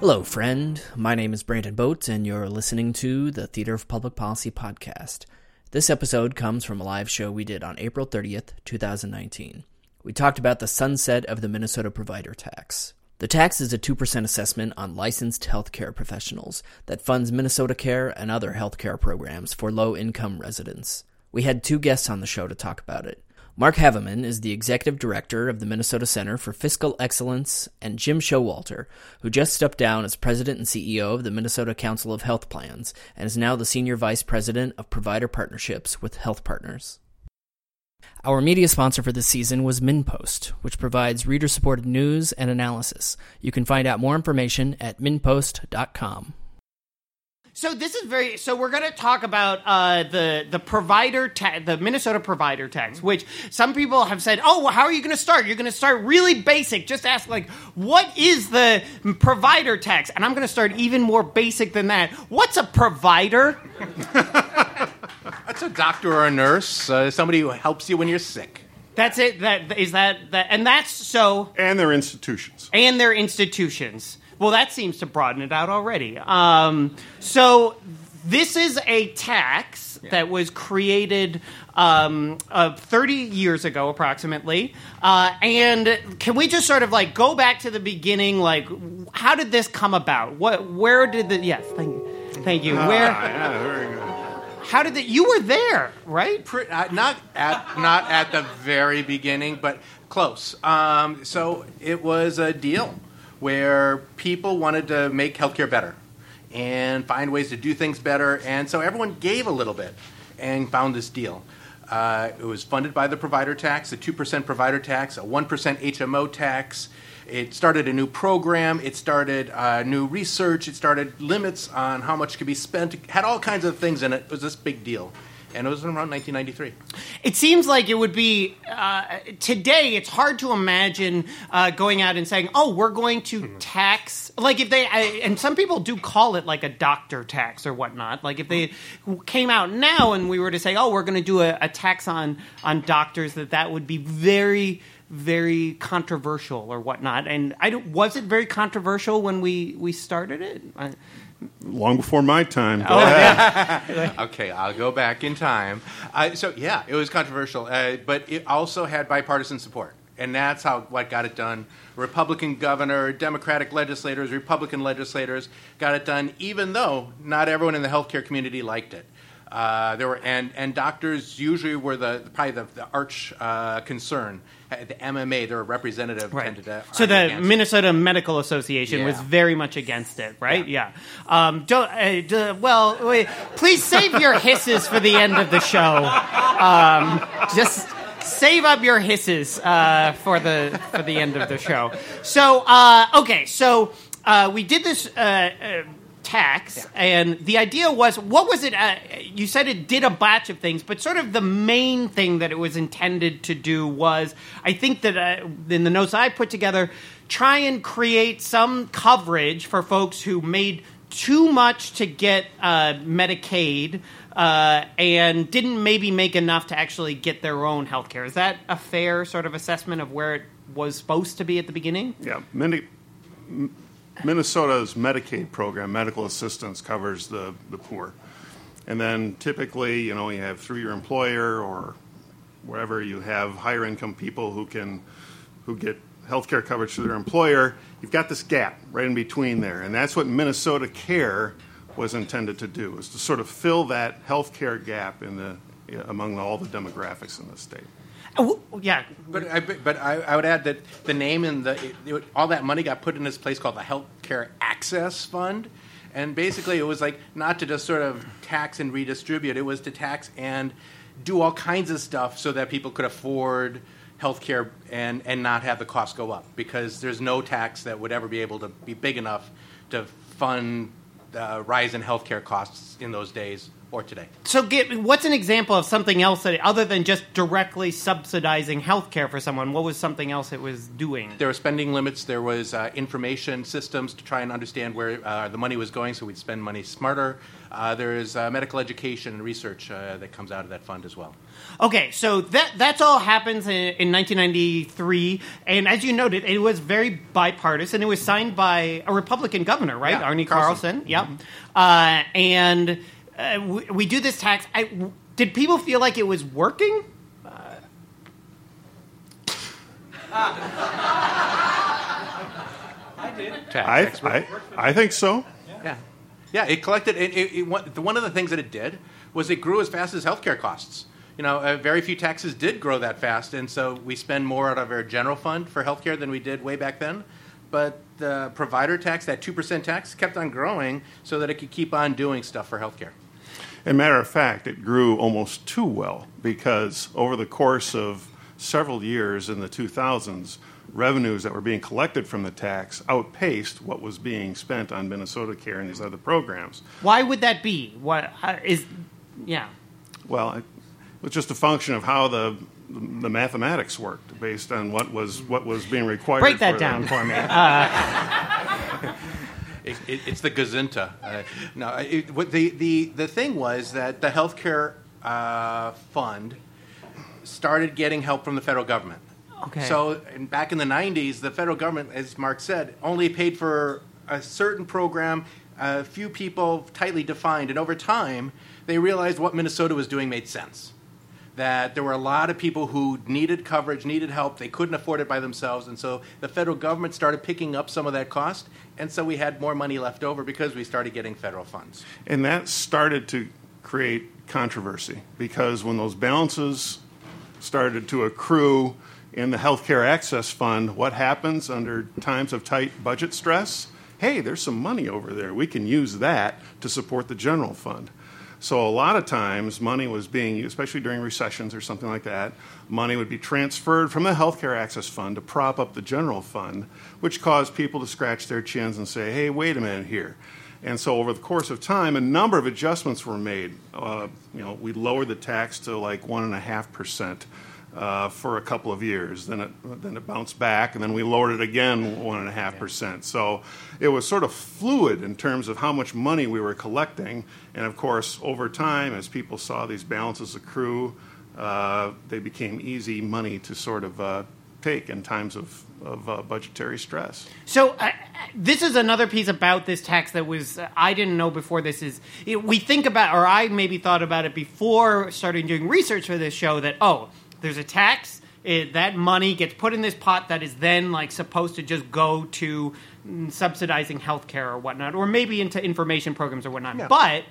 Hello, friend. My name is Brandon Boat, and you're listening to the Theater of Public Policy podcast. This episode comes from a live show we did on April 30th, 2019. We talked about the sunset of the Minnesota provider tax. The tax is a 2% assessment on licensed healthcare professionals that funds Minnesota Care and other healthcare programs for low income residents. We had two guests on the show to talk about it. Mark Haveman is the executive director of the Minnesota Center for Fiscal Excellence, and Jim Showalter, who just stepped down as president and CEO of the Minnesota Council of Health Plans and is now the senior vice president of provider partnerships with Health Partners. Our media sponsor for this season was MinnPost, which provides reader supported news and analysis. You can find out more information at minnpost.com. So this is very. So we're going to talk about uh, the the provider ta- the Minnesota provider tax, which some people have said, "Oh, well, how are you going to start? You're going to start really basic. Just ask like, what is the provider tax?" And I'm going to start even more basic than that. What's a provider? That's a doctor or a nurse, uh, somebody who helps you when you're sick. That's it. That is that. That and that's so. And their institutions. And their institutions. Well, that seems to broaden it out already. Um, so this is a tax yeah. that was created um, uh, 30 years ago, approximately. Uh, and can we just sort of like go back to the beginning? Like, how did this come about? What? Where did the? Yes, thank you. Thank you. Ah, where? Yeah, very good. How did the, you were there, right? Uh, not at not at the very beginning, but close. Um, so it was a deal where people wanted to make healthcare better and find ways to do things better. And so everyone gave a little bit and found this deal. Uh, it was funded by the provider tax, the 2% provider tax, a 1% HMO tax. It started a new program. It started uh, new research. It started limits on how much could be spent. It had all kinds of things in it. It was this big deal and it was around 1993. It seems like it would be uh, today. It's hard to imagine uh, going out and saying, "Oh, we're going to mm-hmm. tax." Like if they I, and some people do call it like a doctor tax or whatnot. Like if they came out now and we were to say, "Oh, we're going to do a, a tax on on doctors," that that would be very very controversial or whatnot. And I don't, was it very controversial when we we started it. I, long before my time. Oh, yeah. okay, I'll go back in time. Uh, so yeah, it was controversial, uh, but it also had bipartisan support, and that's how what got it done. Republican governor, Democratic legislators, Republican legislators got it done, even though not everyone in the healthcare community liked it. Uh, there were and, and doctors usually were the probably the, the arch uh, concern. The MMA, their representative, right. tended to. So the Minnesota Medical Association yeah. was very much against it, right? Yeah. yeah. Um, don't. Uh, well, wait, please save your hisses for the end of the show. Um, just save up your hisses uh, for the for the end of the show. So uh, okay, so uh, we did this uh, tax, yeah. and the idea was what was it? Uh, you said it did a batch of things, but sort of the main thing that it was intended to do was, I think that uh, in the notes I put together, try and create some coverage for folks who made too much to get uh, Medicaid. Uh, and didn't maybe make enough to actually get their own health care. Is that a fair sort of assessment of where it was supposed to be at the beginning? Yeah. Many, Minnesota's Medicaid program, medical assistance, covers the, the poor. And then typically, you know, you have through your employer or wherever you have higher income people who can who get health care coverage through their employer, you've got this gap right in between there. And that's what Minnesota Care was intended to do, is to sort of fill that health care gap in the among all the demographics in the state. Oh, yeah, but I, but I, I, would add that the name and the it, it, all that money got put in this place called the Healthcare Access Fund, and basically it was like not to just sort of tax and redistribute; it was to tax and do all kinds of stuff so that people could afford health care and, and not have the cost go up. Because there's no tax that would ever be able to be big enough to fund the rise in healthcare costs in those days or today. So, get, what's an example of something else that, other than just directly subsidizing healthcare for someone, what was something else it was doing? There were spending limits. There was uh, information systems to try and understand where uh, the money was going, so we'd spend money smarter. Uh, there is uh, medical education and research uh, that comes out of that fund as well. Okay, so that that's all happens in, in 1993, and as you noted, it was very bipartisan. It was signed by a Republican governor, right, Yeah, Arne Carlson. Carlson. Yep. Uh, and uh, we, we do this tax. I, w- did people feel like it was working? Tax I, expert. I, I think so. Yeah, yeah. It collected. It, it, it, one one of the things that it did was it grew as fast as healthcare costs. You know, uh, very few taxes did grow that fast, and so we spend more out of our general fund for healthcare than we did way back then. But the provider tax, that two percent tax, kept on growing so that it could keep on doing stuff for healthcare. As a matter of fact, it grew almost too well because over the course of several years in the 2000s, revenues that were being collected from the tax outpaced what was being spent on Minnesota Care and these other programs. Why would that be? What uh. Yeah. Well, it was just a function of how the the mathematics worked based on what was what was being required. Break that down for me. It, it, it's the gazinta. Uh, no, it, what the, the, the thing was that the healthcare uh, fund started getting help from the federal government. Okay. So in, back in the 90s, the federal government, as Mark said, only paid for a certain program, a few people tightly defined, and over time, they realized what Minnesota was doing made sense. That there were a lot of people who needed coverage, needed help, they couldn't afford it by themselves, and so the federal government started picking up some of that cost, and so we had more money left over because we started getting federal funds. And that started to create controversy because when those balances started to accrue in the Healthcare Access Fund, what happens under times of tight budget stress? Hey, there's some money over there. We can use that to support the general fund. So a lot of times, money was being especially during recessions or something like that. Money would be transferred from the Healthcare Access Fund to prop up the general fund, which caused people to scratch their chins and say, "Hey, wait a minute here." And so, over the course of time, a number of adjustments were made. Uh, you know, we lowered the tax to like one and a half percent uh, for a couple of years. Then it then it bounced back, and then we lowered it again one and a half percent. So it was sort of fluid in terms of how much money we were collecting. And of course, over time, as people saw these balances accrue, uh, they became easy money to sort of uh, take in times of, of uh, budgetary stress. So uh, this is another piece about this tax that was uh, I didn't know before. This is it, we think about, or I maybe thought about it before starting doing research for this show. That oh, there's a tax. It, that money gets put in this pot that is then like supposed to just go to mm, subsidizing healthcare or whatnot, or maybe into information programs or whatnot. Yeah. But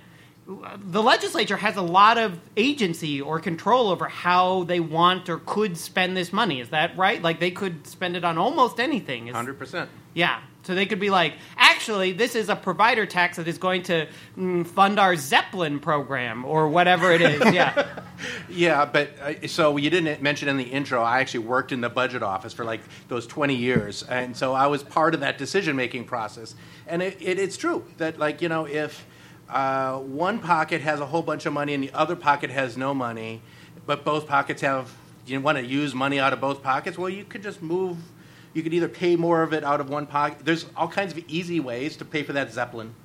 the legislature has a lot of agency or control over how they want or could spend this money. Is that right? Like they could spend it on almost anything. Is- 100%. yeah. So they could be like, actually, this is a provider tax that is going to mm, fund our Zeppelin program or whatever it is. Yeah. Yeah, but uh, so you didn't mention in the intro, I actually worked in the budget office for like those 20 years. And so I was part of that decision making process. And it, it, it's true that, like, you know, if uh, one pocket has a whole bunch of money and the other pocket has no money, but both pockets have, you want to use money out of both pockets, well, you could just move. You could either pay more of it out of one pocket. There's all kinds of easy ways to pay for that Zeppelin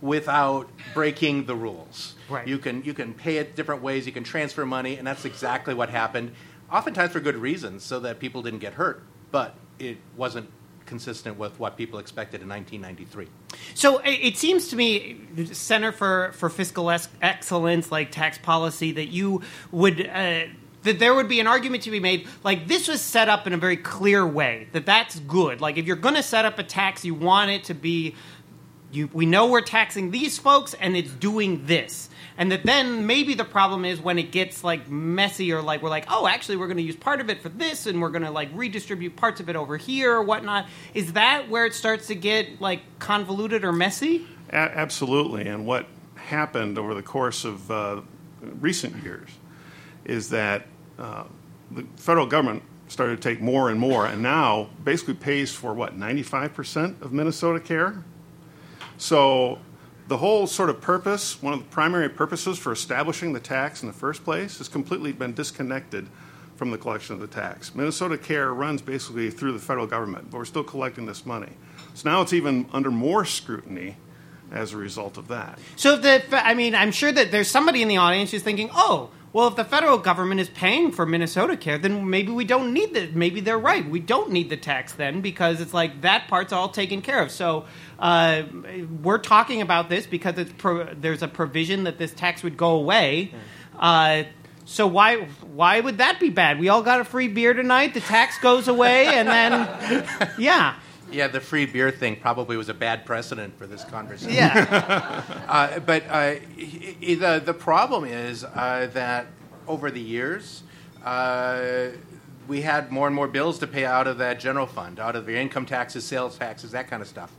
without breaking the rules. Right. You can you can pay it different ways. You can transfer money, and that's exactly what happened. Oftentimes for good reasons, so that people didn't get hurt. But it wasn't consistent with what people expected in 1993. So it, it seems to me, the Center for, for Fiscal Excellence, like tax policy, that you would. Uh, that there would be an argument to be made like this was set up in a very clear way that that's good. Like if you're going to set up a tax you want it to be you, we know we're taxing these folks and it's doing this. And that then maybe the problem is when it gets like messy or like we're like oh actually we're going to use part of it for this and we're going to like redistribute parts of it over here or whatnot. Is that where it starts to get like convoluted or messy? A- absolutely. And what happened over the course of uh, recent years is that the federal government started to take more and more, and now basically pays for what, 95% of Minnesota care? So the whole sort of purpose, one of the primary purposes for establishing the tax in the first place, has completely been disconnected from the collection of the tax. Minnesota Care runs basically through the federal government, but we're still collecting this money. So now it's even under more scrutiny as a result of that. So the, I mean, I'm sure that there's somebody in the audience who's thinking, oh, well, if the federal government is paying for Minnesota Care, then maybe we don't need the. Maybe they're right. We don't need the tax then because it's like that part's all taken care of. So uh, we're talking about this because it's pro, there's a provision that this tax would go away. Uh, so why why would that be bad? We all got a free beer tonight. The tax goes away, and then yeah. Yeah, the free beer thing probably was a bad precedent for this conversation. Yeah. Uh, but uh, he- he- the, the problem is uh, that over the years, uh, we had more and more bills to pay out of that general fund, out of the income taxes, sales taxes, that kind of stuff.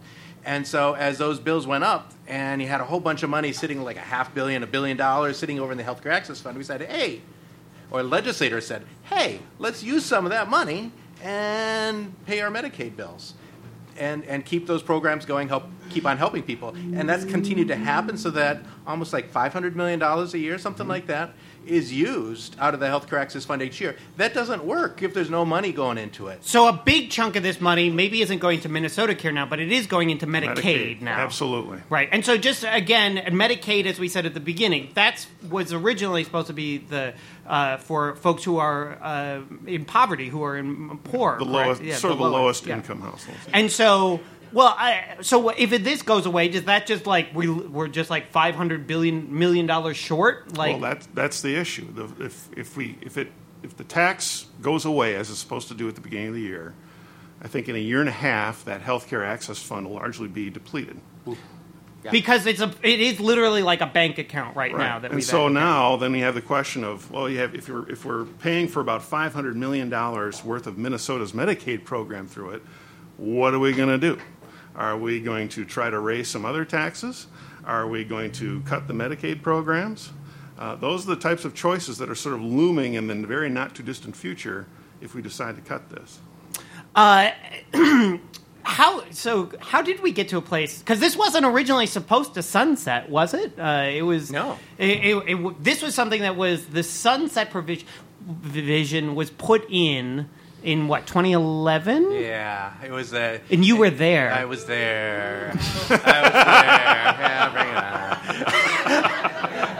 And so as those bills went up, and you had a whole bunch of money sitting like a half billion, a billion dollars sitting over in the healthcare access fund, we said, hey, or legislators said, hey, let's use some of that money and pay our Medicaid bills and, and keep those programs going, help keep on helping people. And that's continued to happen so that almost like $500 million a year, something like that, is used out of the Healthcare Access Fund each year. That doesn't work if there's no money going into it. So a big chunk of this money maybe isn't going to Minnesota Care now, but it is going into Medicaid, now. Absolutely. Right. And so just again, Medicaid, as we said at the beginning, that's was originally supposed to be the uh, for folks who are uh, in poverty, who are in poor, The lowest, Yeah, sort of the lowest yeah. income households. And so, well, I, so if it, this goes away, does that just like we we're just like five hundred billion million dollars short? Like, well, that's that's the issue. The, if if we if it if the tax goes away as it's supposed to do at the beginning of the year, I think in a year and a half that healthcare access fund will largely be depleted. because it's a it is literally like a bank account right, now that and we so now then we have the question of well, you have if you're if we're paying for about five hundred million dollars worth of Minnesota's Medicaid program through it, what are we going to do? Are we going to try to raise some other taxes? Are we going to cut the Medicaid programs? Uh, those are the types of choices that are sort of looming in the very not too distant future if we decide to cut this. how so how did we get to a place because this wasn't originally supposed to sunset was it uh, it was No. it, it, it this was something that was the sunset provision vision was put in in what 2011 Yeah, it was a. and you were there I was there. I was there. Yeah, bring it on.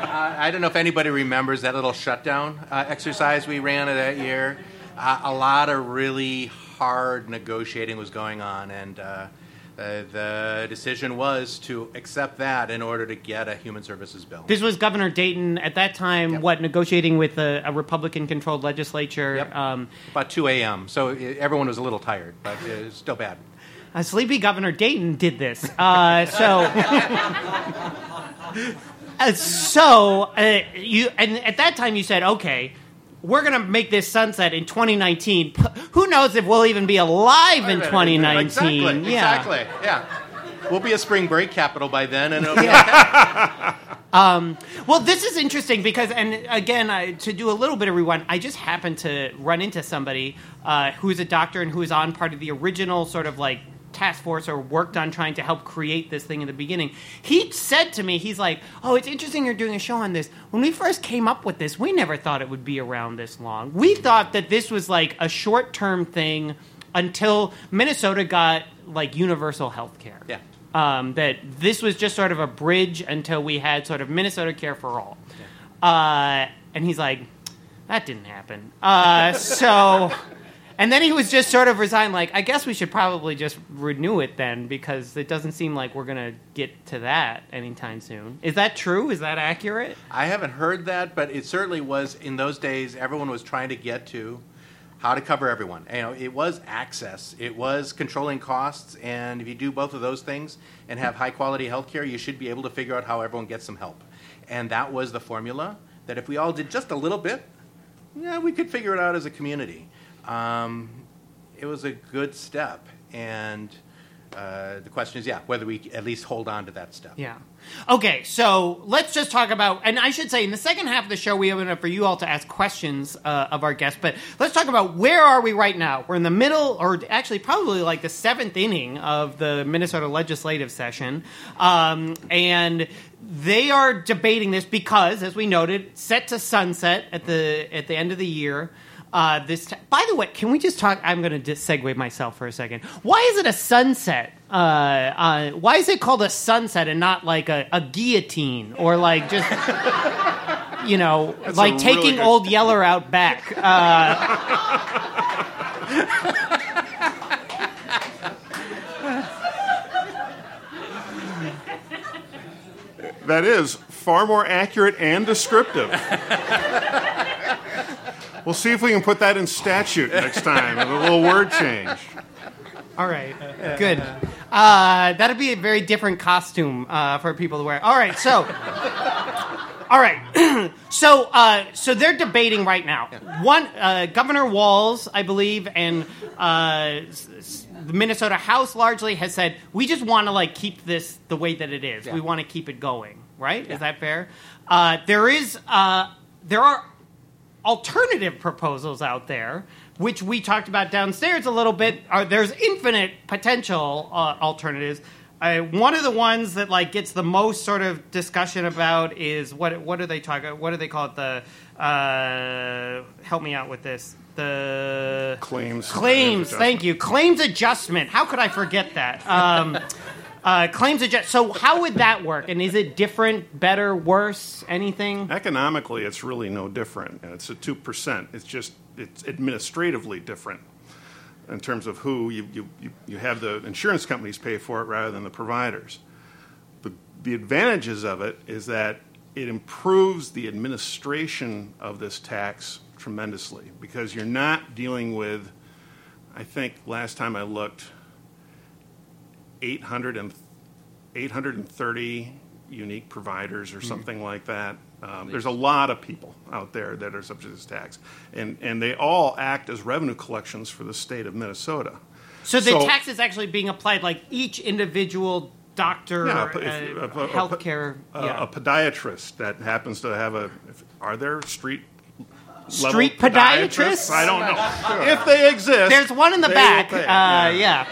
uh, I don't know if anybody remembers that little shutdown uh, exercise we ran that year. Uh, a lot of really hard negotiating was going on, and uh, uh, the decision was to accept that in order to get a human services bill. this was Governor Dayton at that time. Yep. What negotiating with a, a Republican-controlled legislature? Yep. Um, About 2 a.m., so uh, everyone was a little tired, but it was still bad. a sleepy Governor Dayton did this. Uh, so, Uh, so uh, you and at that time you said, okay, we're gonna make this sunset in 2019. P- who knows if we'll even be alive in 2019? Exactly. yeah. Exactly. Yeah. We'll be a spring break capital by then, and it'll be okay. Well, this is interesting because, and again, I, to do a little bit of rewind, I just happened to run into somebody uh, who's a doctor and who is on part of the original sort of like task force or worked on trying to help create this thing in the beginning. He said to me, he's like, "Oh, it's interesting you're doing a show on this. When we first came up with this, we never thought it would be around this long. We thought that this was like a short-term thing until Minnesota got like universal health care." Yeah. um, that this was just sort of a bridge until we had sort of Minnesota Care for All. Uh, and he's like, that didn't happen. Uh, so, and then he was just sort of resigned, like, I guess we should probably just renew it then because it doesn't seem like we're going to get to that anytime soon. Is that true? Is that accurate? I haven't heard that, but it certainly was in those days. Everyone was trying to get to how to cover everyone. You know, it was access, it was controlling costs, and if you do both of those things and have high quality health care, you should be able to figure out how everyone gets some help. And that was the formula. That if we all did just a little bit, yeah, we could figure it out as a community. Um, it was a good step, and uh, the question is, yeah, whether we at least hold on to that step. Yeah. Okay, so let's just talk about, and I should say, in the second half of the show, we open up for you all to ask questions uh, of our guests. But let's talk about where are we right now? We're in the middle, or actually probably like the seventh inning of the Minnesota legislative session, um, and they are debating this because, as we noted, set to sunset at the at the end of the year. Uh, this, t- by the way, can we just talk? I'm going to segue myself for a second. Why is it a sunset? Uh, uh, why is it called a sunset and not like a, a guillotine or like just you know That's like taking good- old Yeller out back? Uh, That is far more accurate and descriptive. we'll see if we can put that in statute next time with a little word change. all right, good. Uh, that'd be a very different costume uh, for people to wear. All right, so. All right, so uh, so they're debating right now. One uh, Governor Walz, I believe, and uh, s- s- the Minnesota House largely has said we just want to like keep this the way that it is. We want to keep it going. Right? Is that fair? Uh, there is uh, there are alternative proposals out there, which we talked about downstairs a little bit. Are there's infinite potential uh, alternatives. Uh, one of the ones that like gets the most sort of discussion about is what what do they talk what do they call it the uh, help me out with this the Claims. claims thank you claims adjustment how could I forget that um, uh, claims adjust so how would that work and is it different better worse anything Economically, it's really no different. It's a 2%. It's just, it's administratively different in terms of who you, you, you- have the insurance companies pay for it rather than the providers. The, the advantages of it is that it improves the administration of this tax tremendously because you're not dealing with, I think last time I looked, 800 and 830 unique providers or something like that. Um, there's a lot of people out there that are subject to this tax, and and they all act as revenue collections for the state of Minnesota. So the So- tax is actually being applied like each individual doctor, Yeah, uh, if- if- a- a- a- healthcare, a, yeah. a podiatrist that happens to have a. If, are there street level Street podiatrists? I don't know if they exist. There's one in the back. will pay, Uh, yeah.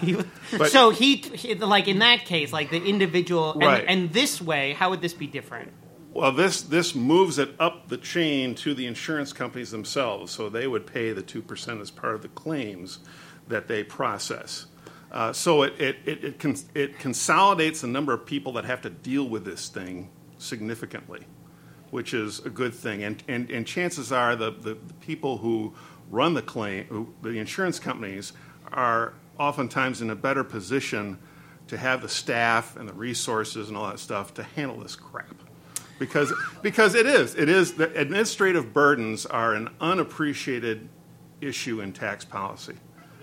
He- But- so he, he- like in that case, like the individual, and, Right. and this way, how would this be different? Well, this this moves it up the chain to the insurance companies themselves, so they would pay the two percent as part of the claims that they process. Uh, so it it it it, cons- it consolidates the number of people that have to deal with this thing significantly, which is a good thing. And and, and chances are the, the, the people who run the claim, who, the insurance companies, are oftentimes in a better position to have the staff and the resources and all that stuff to handle this crap because because it is it is the administrative burdens are an unappreciated issue in tax policy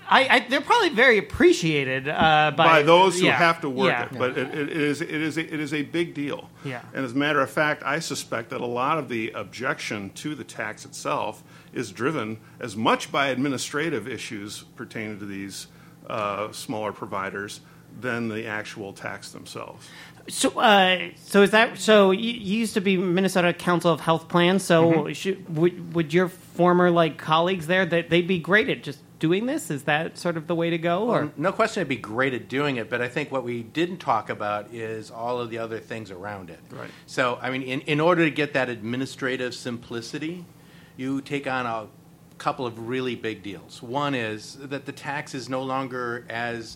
I, I they're probably very appreciated uh, by, by, those who yeah, have to work yeah. it but it, it is it is a, it is a big deal Yeah. and as a matter of fact I suspect that a lot of the objection to the tax itself is driven as much by administrative issues pertaining to these uh, smaller providers than the actual tax themselves So, uh, so is that so? You, you used to be Minnesota Council of Health Plans. So, Mm-hmm. should, would would your former like colleagues there that they'd be great at just doing this? Is that sort of the way to go? Or No question it'd be great at doing it, but I think what we didn't talk about is all of the other things around it. Right. So, I mean, in, in order to get that administrative simplicity, you take on a couple of really big deals. One is that the tax is no longer as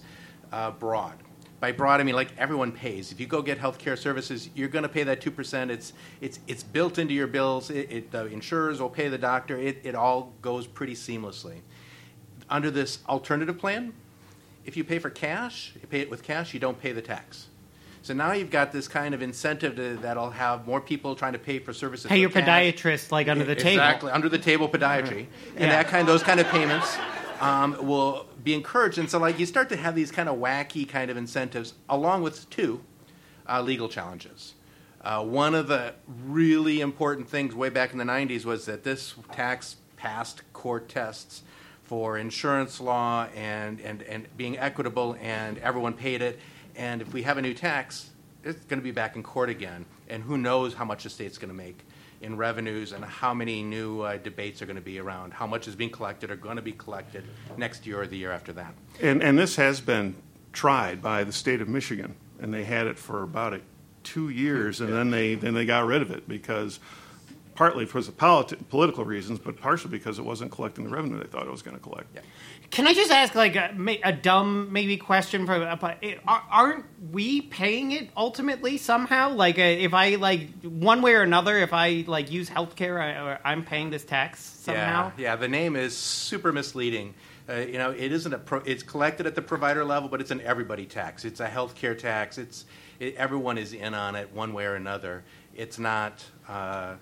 uh, broad. By broad, I mean like everyone pays. If you go get healthcare services, you're going to pay that two percent. It's it's it's built into your bills. It, it, the insurers will pay the doctor. It, it all goes pretty seamlessly. Under this alternative plan, if you pay for cash, you pay it with cash, you don't pay the tax. So now you've got this kind of incentive to, that'll have more people trying to pay for services. pay your podiatrist like under the table. Exactly, under the table podiatry, and Yeah. that kind, those kind of payments um, will be encouraged. And so, like, you start to have these kind of wacky kind of incentives, along with two uh, legal challenges. Uh, one of the really important things way back in the '90s was that this tax passed court tests for insurance law and, and, and being equitable, and everyone paid it. And if we have a new tax, it's going to be back in court again. And who knows how much the state's going to make in revenues and how many new uh, debates are going to be around, how much is being collected or going to be collected next year or the year after that. And, and this has been tried by the state of Michigan, and they had it for about a, two years, and then they then they got rid of it because partly because of politi- political reasons, but partially because it wasn't collecting the revenue they thought it was going to collect. Yeah. Can I just ask like a, a dumb maybe question? For, uh, aren't we paying it ultimately somehow? Like uh, if I like one way or another, if I like use healthcare, I, I'm paying this tax somehow. Yeah, yeah. The name is super misleading. Uh, you know, it isn't a. Pro, it's collected at the provider level, but it's an everybody tax. It's a healthcare tax. It's it, everyone is in on it one way or another. It's not uh,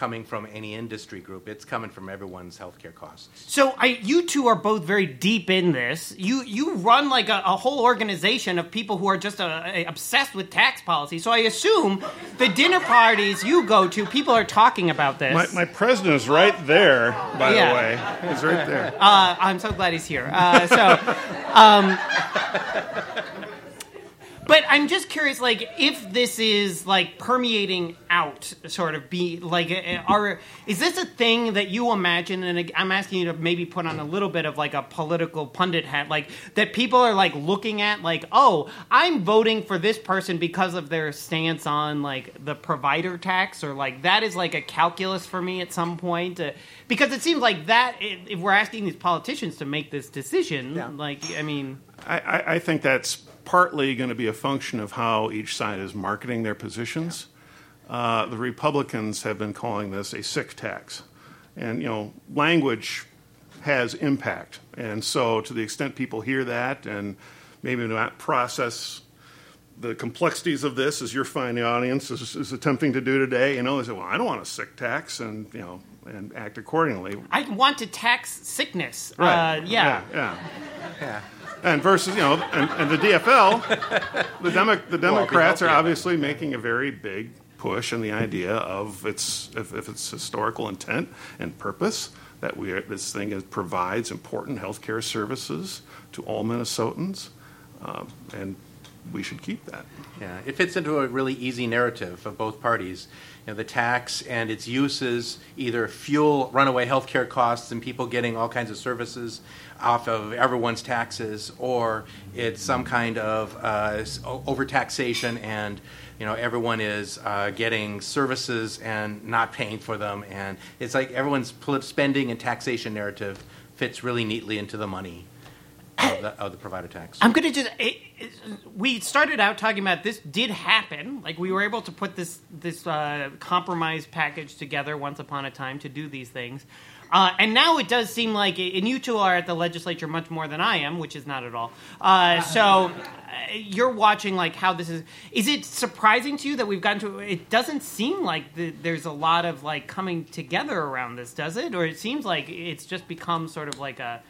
coming from any industry group. It's coming from everyone's healthcare costs. So I, you two are both very deep in this. You you run like a, a whole organization of people who are just uh, obsessed with tax policy. So I assume the dinner parties you go to, people are talking about this. My, my president is right there, by Yeah. the way. He's right there. Uh, I'm so glad he's here. Uh, so, um, but I'm just curious, like, if this is like permeating out, sort of be like, uh, are is this a thing that you imagine? And I'm asking you to maybe put on a little bit of like a political pundit hat, like that people are like looking at, like, oh, I'm voting for this person because of their stance on like the provider tax, or like that is like a calculus for me at some point. Uh, because it seems like that, if we're asking these politicians to make this decision, Yeah. like, I mean, I, I, I think that's partly going to be a function of how each side is marketing their positions. Uh, the Republicans have been calling this a sick tax. And, you know, language has impact. And so, to the extent people hear that and maybe not process the complexities of this, as your fine audience is, is attempting to do today, you know, they say, well, I don't want a sick tax, and, you know, and act accordingly. I want to tax sickness. Right. Uh, yeah. yeah. Yeah. And versus, you know, and, and the DFL, the, Demo- the Democrats are healthy. obviously making a very big push in the idea of its, if, if its historical intent and purpose, that we are, this thing is, provides important health care services to all Minnesotans, um, and we should keep that. Yeah, it fits into a really easy narrative of both parties. Know, the tax and its uses either fuel runaway healthcare costs and people getting all kinds of services off of everyone's taxes, or it's some kind of uh, overtaxation and you know everyone is uh, getting services and not paying for them, and it's like everyone's spending and taxation narrative fits really neatly into the money of the, of the provider tax. I'm gonna just. It, it, we started out talking about this did happen. Like we were able to put this this uh, compromise package together once upon a time to do these things, uh, and now it does seem like. And you two are at the legislature much more than I am, which is not at all. Uh, so uh, you're watching like how this is. Is it surprising to you that we've gotten to? It doesn't seem like the, there's a lot of like coming together around this, does it? Or it seems like it's just become sort of like a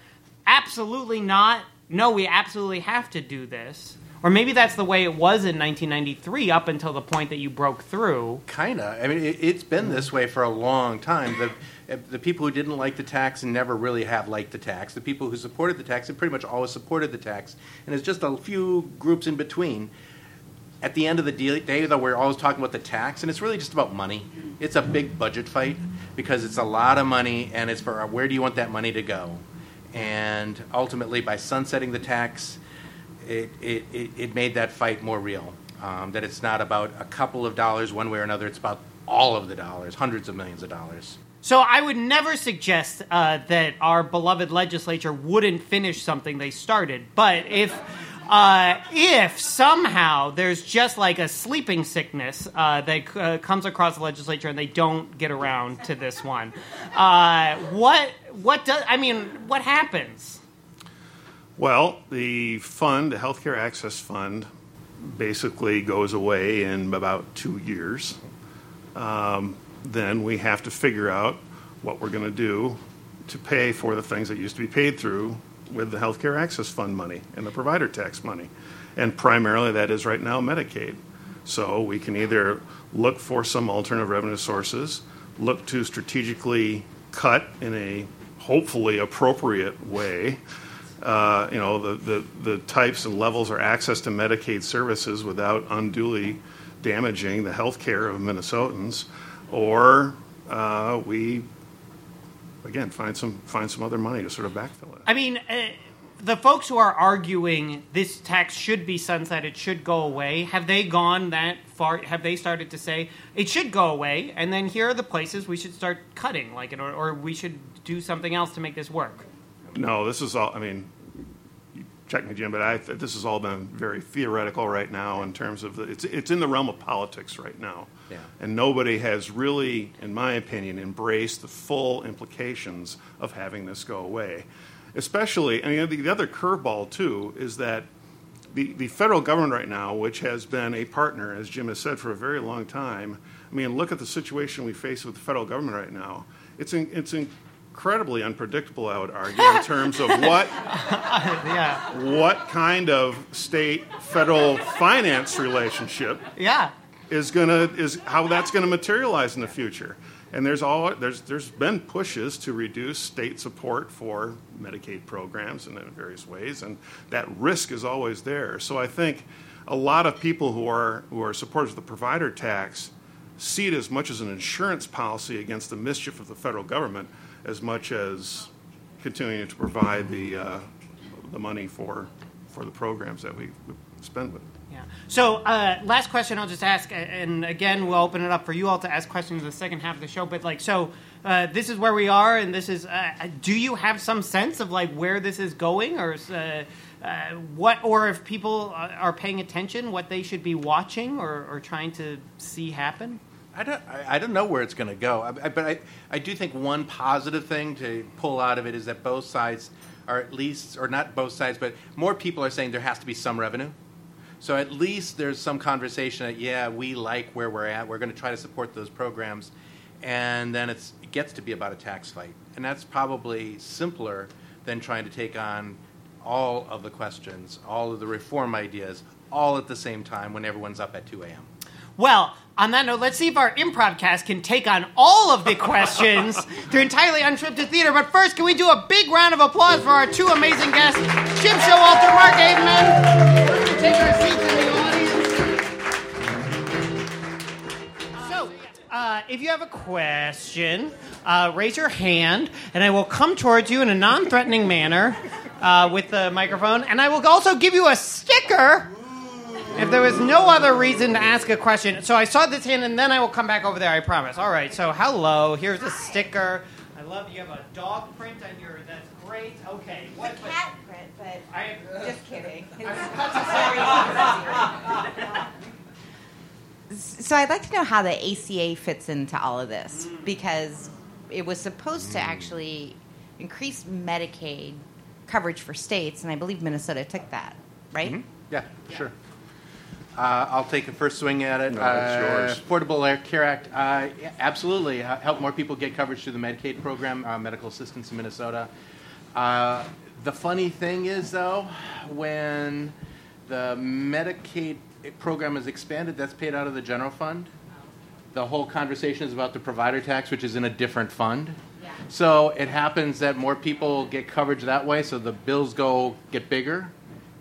absolutely not. No, we absolutely have to do this. Or maybe that's the way it was in 1993 up until the point that you broke through. Kinda. I mean, it, it's been this way for a long time. The the people who didn't like the tax and never really have liked the tax. The people who supported the tax have pretty much always supported the tax. And it's just a few groups in between. At the end of the day, though, we're always talking about the tax, and it's really just about money. It's a big budget fight because it's a lot of money, and it's for where do you want that money to go? And ultimately, by sunsetting the tax, it, it, it, made that fight more real. Um, that it's not about a couple of dollars one way or another, it's about all of the dollars, hundreds of millions of dollars. So I would never suggest uh, that our beloved legislature wouldn't finish something they started. But if uh, if somehow there's just like a sleeping sickness uh, that uh, comes across the legislature and they don't get around to this one, uh, what what does I mean? What happens? Well, the fund, the Healthcare Access Fund, basically goes away in about two years. Um, then we have to figure out what we're going to do to pay for the things that used to be paid through with the Healthcare Access Fund money and the provider tax money. And primarily that is right now Medicaid. So we can either look for some alternative revenue sources, look to strategically cut in a hopefully appropriate way uh, you know, the, the, the types and levels or access to Medicaid services without unduly damaging the health care of Minnesotans, or uh, we, again, find some, find some other money to sort of backfill it. I mean, uh, the folks who are arguing this tax should be sunsetted, should go away, have they gone that far have they started to say it should go away, and then here are the places we should start cutting, like, or, or we should do something else to make this work? No, this is all, I mean, check me, Jim, but I, this has all been very theoretical right now in terms of, the, it's, it's in the realm of politics right now. Yeah. And nobody has really, in my opinion, embraced the full implications of having this go away. Especially, I mean, the, the other curveball, too, is that the, the federal government right now, which has been a partner, as Jim has said, for a very long time, I mean, look at the situation we face with the federal government right now. It's, in, it's incredibly unpredictable, I would argue, in terms of what, Yeah, what kind of state federal finance relationship yeah. is gonna is how that's gonna materialize in the future. And there's all there's there's been pushes to reduce state support for Medicaid programs in various ways, and that risk is always there. So I think a lot of people who are who are supporters of the provider tax see it as much as an insurance policy against the mischief of the federal government, as much as continuing to provide the uh, the money for for the programs that we spend with. Yeah. So, uh, last question I'll just ask, and again, we'll open it up for you all to ask questions in the second half of the show. But like, so uh, this is where we are, and this is. Uh, do you have some sense of like where this is going, or uh, uh, what, or if people uh, are paying attention, what they should be watching or, or trying to see happen? I don't, I, I don't know where it's going to go, I, I- but I, I do think one positive thing to pull out of it is that both sides are at least, or not both sides, but more people are saying there has to be some revenue. So at least there's some conversation that, yeah, we like where we're at. We're going to try to support those programs. And then it gets to be about a tax fight. And that's probably simpler than trying to take on all of the questions, all of the reform ideas, all at the same time when everyone's up at 2 a.m. Well, on that note, let's see if our improv cast can take on all of the questions through entirely unscripted theater. But first, can we do a big round of applause for our two amazing guests, Jim Showalter, Mark Haveman? Take our seats in the audience. So, uh, if you have a question, uh, raise your hand, and I will come towards you in a non-threatening manner uh, with the microphone, and I will also give you a sticker if there was no other reason to ask a question. So I saw this hand, and then I will come back over there. I promise. All right. So hello. Here's a sticker. I love you have a dog print on your. That's great. Okay. What? It's a cat print, but I, just kidding. So I'd like to know how the ACA fits into all of this because it was supposed to actually increase Medicaid coverage for states, and I believe Minnesota took that, right? Mm-hmm. Yeah, sure. Uh, I'll take a first swing at it. No, it's Uh, yours. Affordable Air Care Act, uh, absolutely. Uh, Help more people get coverage through the Medicaid program, uh, medical assistance in Minnesota. Uh, the funny thing is, though, when the Medicaid program is expanded, that's paid out of the general fund. The whole conversation is about the provider tax, which is in a different fund. So it happens that more people get coverage that way, so the bills go get bigger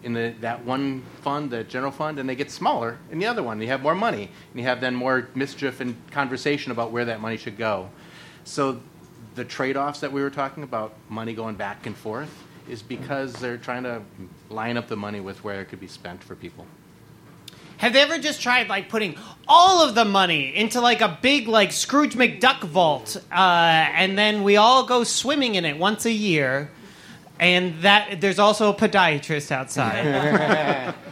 in the, that one fund, the general fund, and they get smaller in the other one. You have more money, and you have then more mischief and conversation about where that money should go. So the trade-offs that we were talking about, money going back and forth, is because they're trying to line up the money with where it could be spent for people. Have they ever just tried like putting all of the money into like a big like Scrooge McDuck vault, uh, and then we all go swimming in it once a year? And that there's also a podiatrist outside.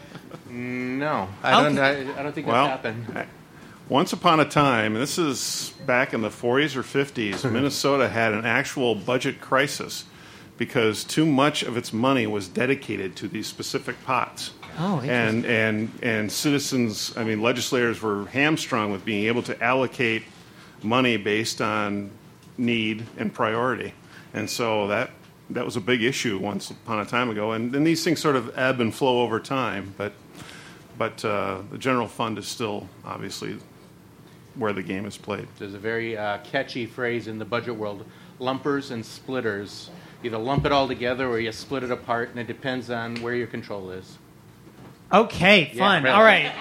No, I don't. I, I don't think Well, that's happened. Once upon a time, and this is back in the 40s or 50s, Minnesota had an actual budget crisis because too much of its money was dedicated to these specific pots. Oh, and and and citizens, I mean, legislators were hamstrung with being able to allocate money based on need and priority, and so that that was a big issue once upon a time ago. And then these things sort of ebb and flow over time, but but uh, the general fund is still obviously where the game is played. There's a very uh, catchy phrase in the budget world lumpers and splitters. Either lump it all together or you split it apart, and it depends on where your control is. okay, Yeah, fun. really. All right.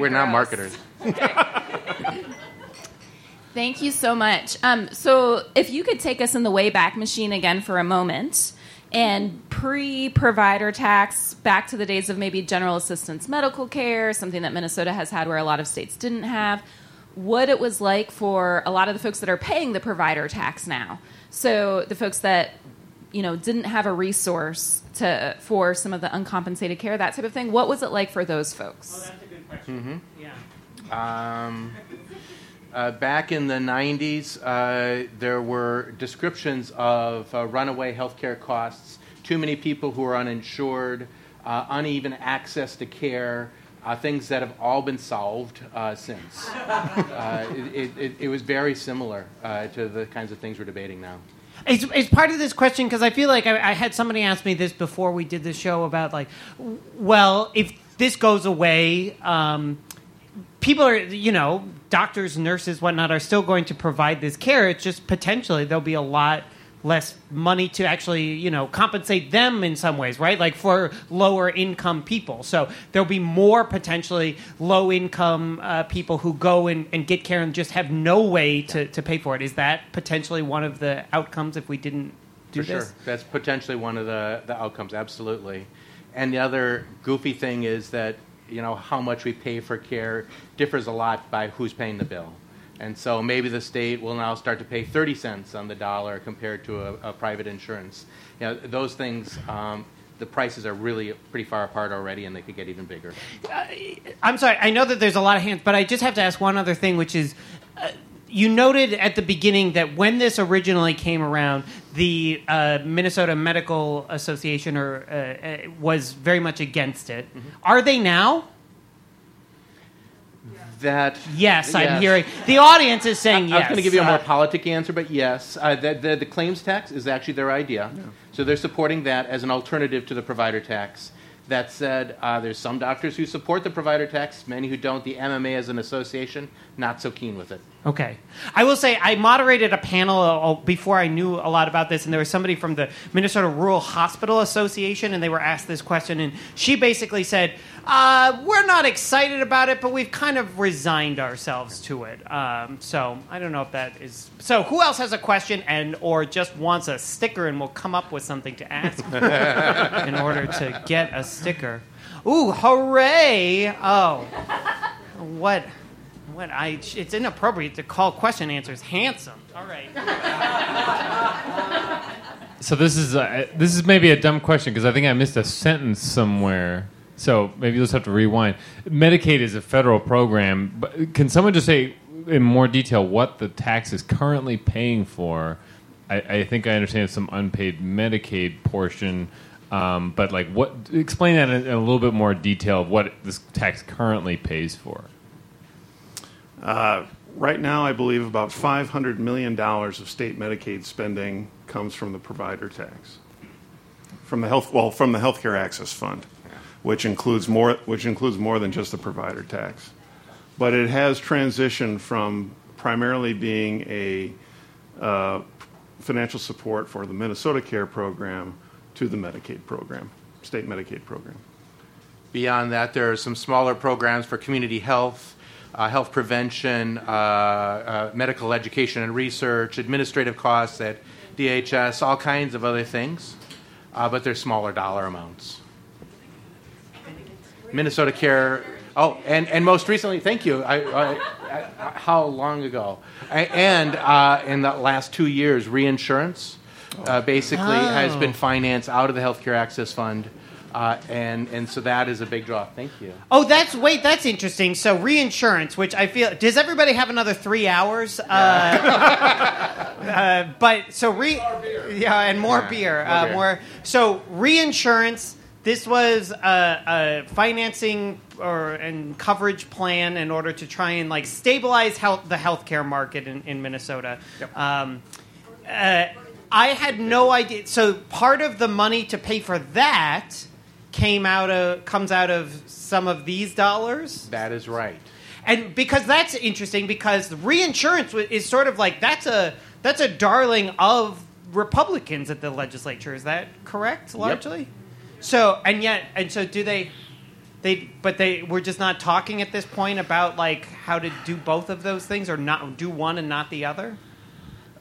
We're not gross. marketers. Thank you so much. Um, so, if you could take us in the Wayback Machine again for a moment And pre provider tax, back to the days of maybe general assistance medical care, something that Minnesota has had where a lot of states didn't have, what it was like for a lot of the folks that are paying the provider tax now. So the folks that you know didn't have a resource to for some of the uncompensated care, that type of thing. What was it like for those folks? that's a good question. Yeah. Um, uh, back in the 90s, uh, there were descriptions of uh, runaway healthcare costs, too many people who are uninsured, uh, uneven access to care, uh, things that have all been solved uh, since. Uh, it, it, it was very similar uh, to the kinds of things we're debating now. It's, it's part of this question because I feel like I, I had somebody ask me this before we did this show about like, well, if this goes away, um, people are you know doctors, nurses, whatnot are still going to provide this care. It's just potentially there'll be a lot less money to actually you know compensate them in some ways right like for lower income people so there'll be more potentially low income uh, people who go and, and get care and just have no way to, to pay for it is that potentially one of the outcomes if we didn't do For this sure. That's potentially one of the, the outcomes, absolutely. And the other goofy thing is that, you know, how much we pay for care differs a lot by who's paying the bill. And so maybe the state will now start to pay 30 cents on the dollar compared to a, a private insurance. You know, those things, um, the prices are really pretty far apart already, and they could get even bigger. I'm sorry. I know that there's a lot of hands, but I just have to ask one other thing, which is. Uh, you noted at the beginning that when this originally came around, the uh, Minnesota Medical Association or uh, uh, was very much against it. Are they now? That Yes, I'm hearing. The audience is saying I yes. I was going to give you a more Uh, politic answer, but yes, uh, the, the, the claims tax is actually their idea. So they're supporting that as an alternative to the provider tax. That said, uh, there's some doctors who support the provider tax, many who don't. The MMA as an association, not so keen with it. Okay. I will say I moderated a panel uh, before I knew a lot about this, and there was somebody from the Minnesota Rural Hospital Association, and they were asked this question, and she basically said, uh, "We're not excited about it, but we've kind of resigned ourselves to it." Um, so I don't know if that is. So who else has a question and or just wants a sticker, and will come up with something to ask in order to get a sticker? Ooh, hooray! Oh, what? What I it's inappropriate to call question answers handsome. All right. So this is this is maybe a dumb question because I think I missed a sentence somewhere. So maybe you'll just have to rewind. Medicaid is a federal program, but can someone just say in more detail what the tax is currently paying for? I, I think I understand some unpaid Medicaid portion, um, but like what? Explain that in, in a little bit more detail of what this tax currently pays for. Uh, right now, I believe about $500 million of state Medicaid spending comes from the provider tax, from the health well from the Healthcare Access Fund, which includes more which includes more than just the provider tax, but it has transitioned from primarily being a uh, financial support for the MinnesotaCare program to the Medicaid program, state Medicaid program. Beyond that, there are some smaller programs for community health, uh, health prevention, uh, uh, medical education and research, administrative costs at DHS, all kinds of other things, uh, but they're smaller dollar amounts. MinnesotaCare. Oh, and, and most recently, thank you. I, I, I, how long ago? And uh, in the last two years, reinsurance uh, basically has been financed out of the Healthcare Access Fund. Uh, and, and so that is a big draw. Thank you. Oh, that's wait, that's interesting. So reinsurance, which I feel does everybody have another three hours? Uh, uh, but so re, yeah, and more Yeah, beer, more uh, beer. more. So reinsurance. This was a, a financing or and coverage plan in order to try and like stabilize health, the healthcare market in, in Minnesota. Um, uh, I had no idea. So part of the money to pay for that came out of comes out of some of these dollars, That is right. and because that's interesting because reinsurance is sort of like that's a that's a darling of Republicans at the legislature. Is that correct? Largely. So and yet and so do they. They, but they we're just not talking at this point about like how to do both of those things or not do one and not the other.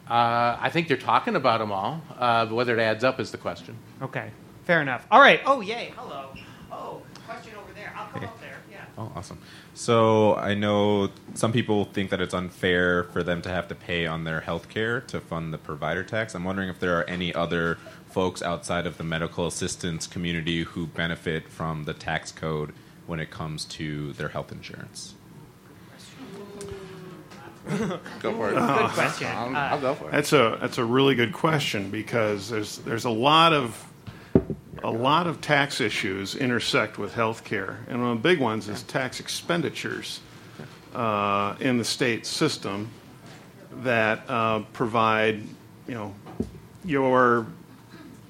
Uh, I think they're talking about them all, uh, but whether it adds up is the question. Okay, fair enough. All right. Oh, yay. Hello. Oh, question over there. I'll come up there. Yeah. Oh, awesome. So I know some people think that it's unfair for them to have to pay on their health care to fund the provider tax. I'm wondering if there are any other folks outside of the medical assistance community who benefit from the tax code when it comes to their health insurance. Go for it. Good question. I'll, Uh, I'll go for it. That's a that's a really good question because there's there's a lot of a lot of tax issues intersect with health care, and one of the big ones is tax expenditures uh, in the state system that uh, provide you know your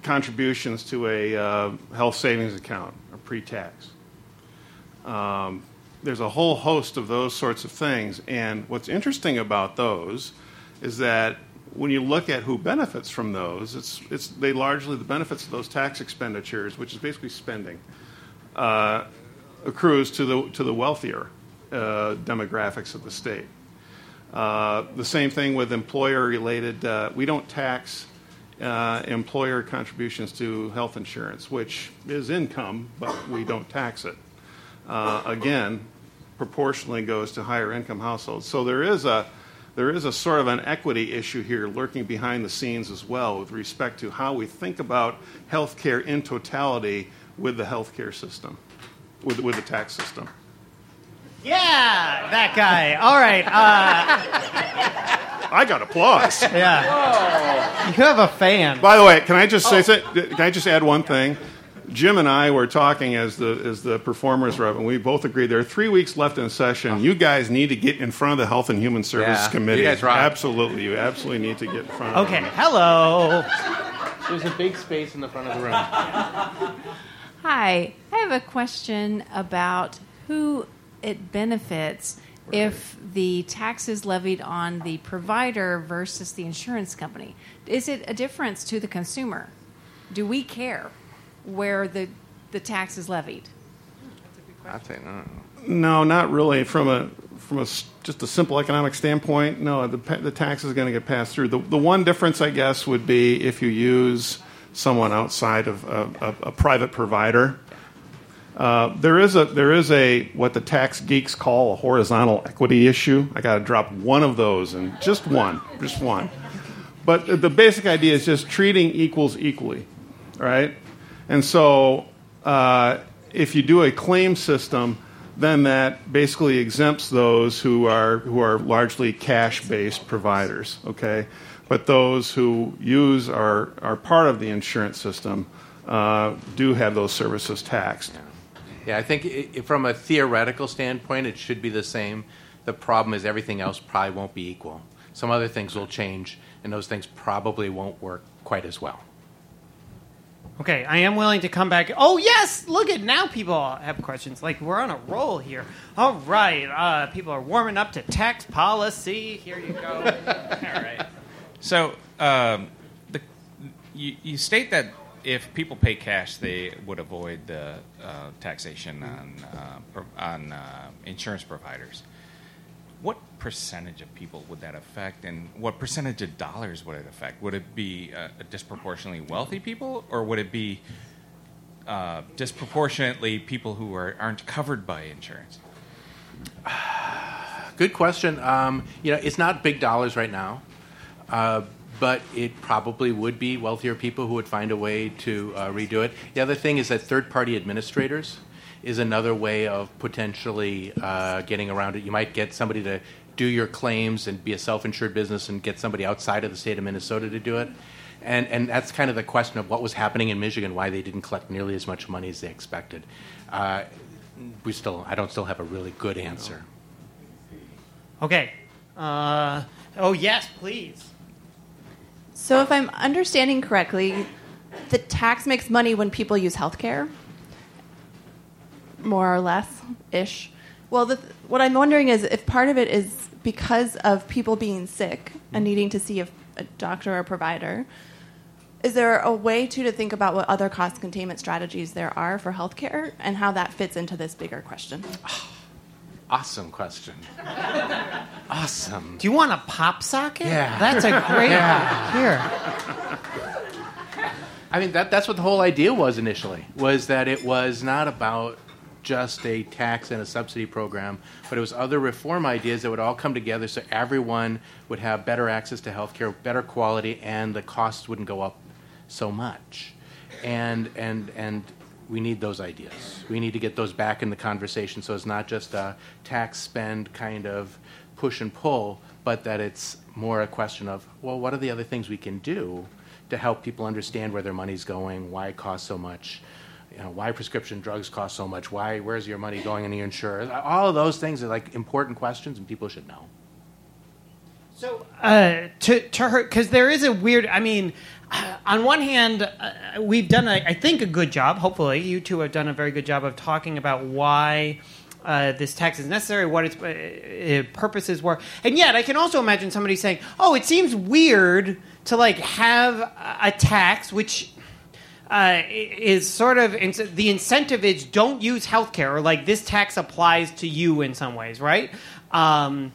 contributions to a uh, health savings account, a pre-tax. Um, there's a whole host of those sorts of things, and what's interesting about those is that when you look at who benefits from those, it's, it's they largely the benefits of those tax expenditures, which is basically spending, uh, accrues to the to the wealthier uh, demographics of the state. Uh, the same thing with employer-related. Uh, we don't tax uh, employer contributions to health insurance, which is income, but we don't tax it. Uh, again, proportionally goes to higher income households. So there is a there is a sort of an equity issue here lurking behind the scenes as well with respect to how we think about healthcare in totality with the healthcare system, with with the tax system. yeah, that guy. All right. Uh, I got applause. yeah. Whoa. You have a fan. By the way, can I just say something? Can I just add one thing? Jim and I were talking as the as the performers rep, and we both agreed there are three weeks left in session. You guys need to get in front of the Health and Human Services Yeah, Committee. you guys rock. Absolutely, you absolutely need to get in front of Okay. them. Hello. There's a big space in the front of the room. Hi, I have a question about who it benefits if the tax is levied on the provider versus the insurance company. Is it a difference to the consumer? Do we care where the, the tax is levied? I'd say no. No, not really. From a from a s- just a simple economic standpoint, no. The the tax is going to get passed through. The the one difference, I guess, would be if you use someone outside of a, a, a private provider. Uh, there is a there is a what the tax geeks call a horizontal equity issue. I got to drop one of those, and just one, just one. But the basic idea is just treating equals equally, right? And so, uh, if you do a claim system, then that basically exempts those who are who are largely cash-based providers. Okay, but those who use are are part of the insurance system uh, do have those services taxed. Yeah, I think i i from a theoretical standpoint, it should be the same. The problem is everything else probably won't be equal. Some other things will change, and those things probably won't work quite as well. Okay, I am willing to come back. Oh yes, look at now. People have questions. Like we're on a roll here. All right, uh, people are warming up to tax policy. Here you go. All right. So, um, the, you, you state that if people pay cash, they would avoid the uh, taxation on uh, on uh, insurance providers. Percentage of people would that affect, and what percentage of dollars would it affect? Would it be uh, disproportionately wealthy people, or would it be uh, disproportionately people who are, aren't covered by insurance? Good question. Um, you know, it's not big dollars right now, uh, but it probably would be wealthier people who would find a way to uh, redo it. The other thing is that third-party administrators is another way of potentially uh, getting around it. You might get somebody to do your claims and be a self-insured business, and get somebody outside of the state of Minnesota to do it. And, and that's kind of the question of what was happening in Michigan, why they didn't collect nearly as much money as they expected. Uh, we still, I don't still have a really good answer. Okay. Uh, oh yes, please. So, if I'm understanding correctly, the tax makes money when people use healthcare, more or less ish. Well, the, what I'm wondering is if part of it is because of people being sick and mm-hmm. needing to see a, a doctor or a provider. Is there a way to to think about what other cost containment strategies there are for healthcare and how that fits into this bigger question? Awesome question. awesome. Do you want a pop socket? Yeah. That's a great. Yeah. Here. I mean, that, that's what the whole idea was initially, was that it was not about just a tax and a subsidy program, but it was other reform ideas that would all come together so everyone would have better access to health care, better quality, and the costs wouldn't go up so much. And, and, and we need those ideas. We need to get those back in the conversation so it's not just a tax spend kind of push and pull, but that it's more a question of, well, what are the other things we can do to help people understand where their money's going, why it costs so much, you know, why prescription drugs cost so much, why, where's your money going in the insurance? All of those things are like important questions and people should know. So uh, to to her because there is a weird. I mean, uh, on one hand, uh, we've done a, I think a good job. Hopefully, you two have done a very good job of talking about why. Uh, this tax is necessary, what its uh, purposes were, and yet I can also imagine somebody saying, "Oh, it seems weird to like have a tax which uh, is sort of the incentive is don't use healthcare or like this tax applies to you in some ways, right? Um,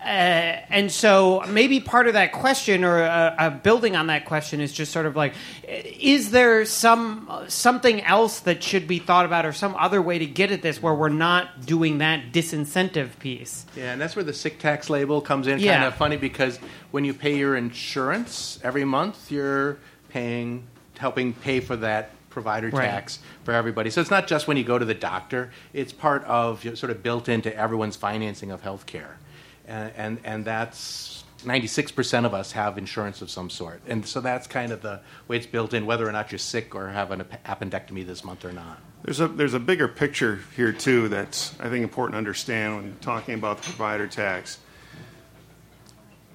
uh, and so maybe part of that question or uh, uh, building on that question is just sort of like is there some something else that should be thought about or some other way to get at this where we're not doing that disincentive piece Yeah, and that's where the sick tax label comes in. Yeah. Kind of funny because when you pay your insurance every month, you're paying, helping pay for that provider Right. tax for everybody. So it's not just when you go to the doctor; it's part of you know, sort of built into everyone's financing of healthcare, and and, and that's. 96% of us have insurance of some sort. And so that's kind of the way it's built in, whether or not you're sick or have an appendectomy this month or not. There's a there's a bigger picture here too that's I think important to understand when talking about the provider tax.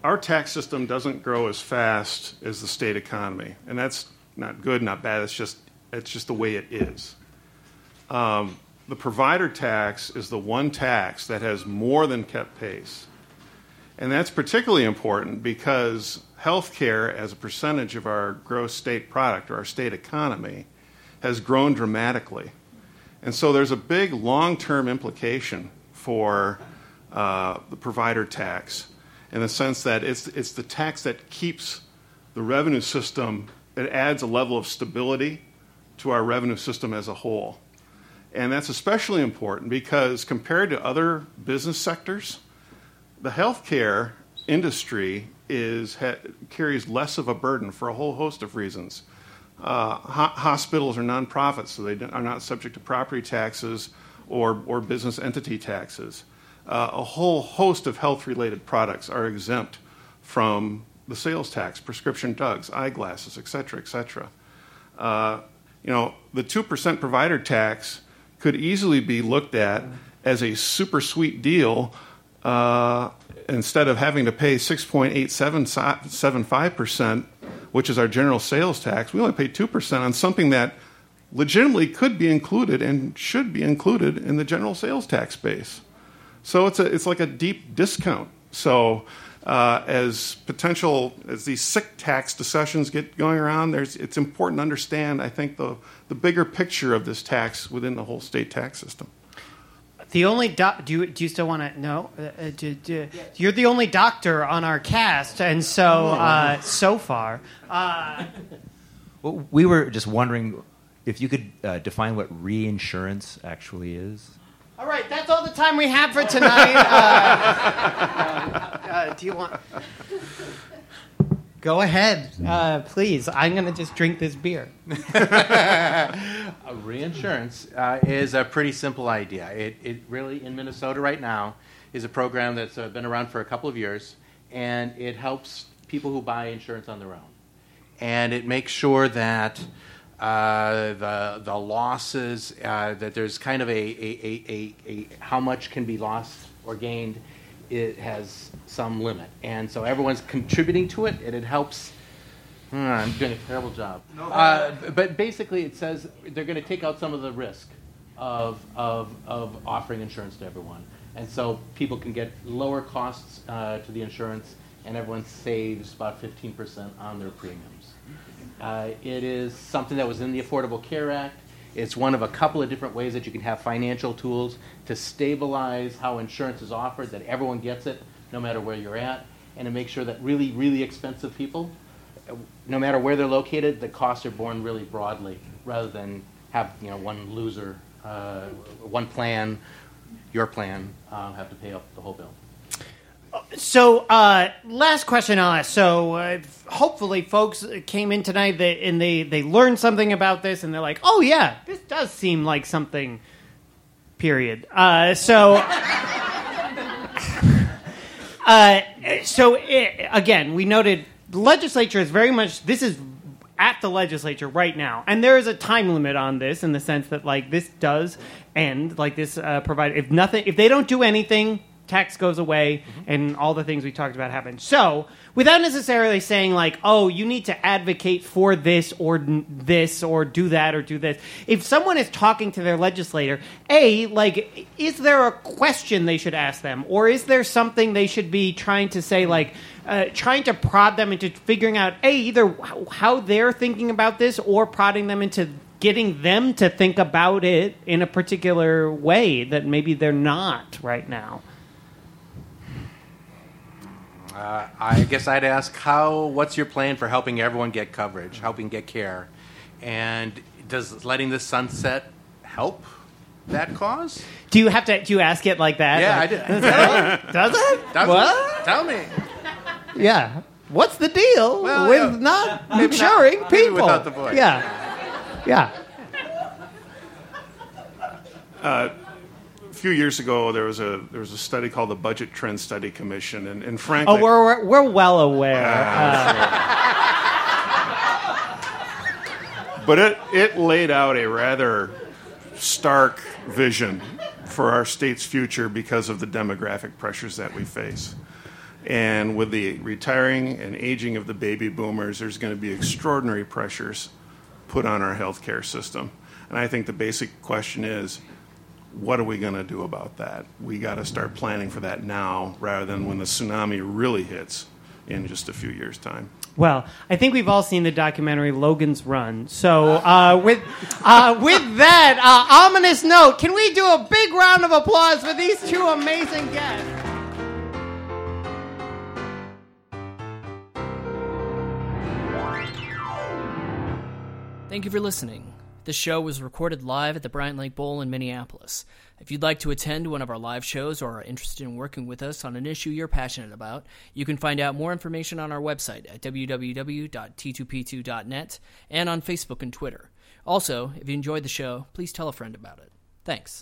Our tax system doesn't grow as fast as the state economy, and that's not good, not bad. It's just it's just the way it is. Um, the provider tax is the one tax that has more than kept pace, and that's particularly important because healthcare, as a percentage of our gross state product or our state economy, has grown dramatically. And so there's a big long term implication for uh, the provider tax in the sense that it's, it's the tax that keeps the revenue system, it adds a level of stability to our revenue system as a whole. And that's especially important because compared to other business sectors, the healthcare industry is, ha, carries less of a burden for a whole host of reasons. Uh, ho- hospitals are nonprofits, so they are not subject to property taxes or, or business entity taxes. Uh, a whole host of health related products are exempt from the sales tax, prescription drugs, eyeglasses, et cetera, et cetera. Uh, you know, the 2% provider tax could easily be looked at as a super sweet deal uh, instead of having to pay 6.875%, which is our general sales tax, we only pay 2% on something that legitimately could be included and should be included in the general sales tax base. So it's, a, it's like a deep discount. So uh, as potential, as these sick tax discussions get going around, there's, it's important to understand, I think, the, the bigger picture of this tax within the whole state tax system. The only doc. Do you do you still want to? No. Uh, uh, do, do, you're the only doctor on our cast, and so uh, so far. Uh, Well, we were just wondering if you could uh, define what reinsurance actually is. All right, that's all the time we have for tonight. Uh, uh, do you want? Go ahead, uh, please. I'm going to just drink this beer. Reinsurance uh, is a pretty simple idea. It, it really, in Minnesota right now, is a program that's uh, been around for a couple of years, and it helps people who buy insurance on their own. And it makes sure that uh, the, the losses, uh, that there's kind of a, a, a, a, how much can be lost or gained, it has some limit. And so everyone's contributing to it, and it helps. Hmm, I'm doing a terrible job. Uh, but basically, it says they're going to take out some of the risk of, of, of offering insurance to everyone. And so people can get lower costs uh, to the insurance, and everyone saves about 15% on their premiums. Uh, it is something that was in the Affordable Care Act. It's one of a couple of different ways that you can have financial tools to stabilize how insurance is offered, that everyone gets it, no matter where you're at, and to make sure that really, really expensive people, no matter where they're located, the costs are borne really broadly, rather than have you know one loser, uh, one plan, your plan, uh, have to pay up the whole bill. So, uh, last question on. So, uh, hopefully, folks came in tonight and they, they learned something about this, and they're like, "Oh yeah, this does seem like something." Period. Uh, so, uh, so eh, again, we noted legislature is very much. This is at the legislature right now, and there is a time limit on this in the sense that like this does end. Like this uh, provide if nothing if they don't do anything tax goes away and all the things we talked about happen. So, without necessarily saying like, "Oh, you need to advocate for this or n- this or do that or do this." If someone is talking to their legislator, A, like is there a question they should ask them or is there something they should be trying to say like uh, trying to prod them into figuring out a either how they're thinking about this or prodding them into getting them to think about it in a particular way that maybe they're not right now. Uh, I guess I'd ask how. What's your plan for helping everyone get coverage, helping get care, and does letting the sunset help that cause? Do you have to? Do you ask it like that? Yeah, Like, I did. Does it? Does it? Does what? it? Tell me. Yeah. What's the deal Well, with yeah. not Maybe not- insuring maybe people? without the voice. Yeah. Yeah. Uh, a few years ago, there was a there was a study called the Budget Trend Study Commission, and, and frankly, Oh, we're, we're, well aware. Ah, but it it laid out a rather stark vision for our state's future because of the demographic pressures that we face. And with the retiring and aging of the baby boomers, there's going to be extraordinary pressures put on our healthcare system. And I think the basic question is what are we going to do about that? We got to start planning for that now rather than when the tsunami really hits in just a few years' time. Well, I think we've all seen the documentary Logan's Run. So, uh, with uh, with that uh, ominous note, can we do a big round of applause for these two amazing guests? Thank you for listening. This show was recorded live at the Bryant Lake Bowl in Minneapolis. If you'd like to attend one of our live shows or are interested in working with us on an issue you're passionate about, you can find out more information on our website at www.t2p2.net and on Facebook and Twitter. Also, if you enjoyed the show, please tell a friend about it. Thanks.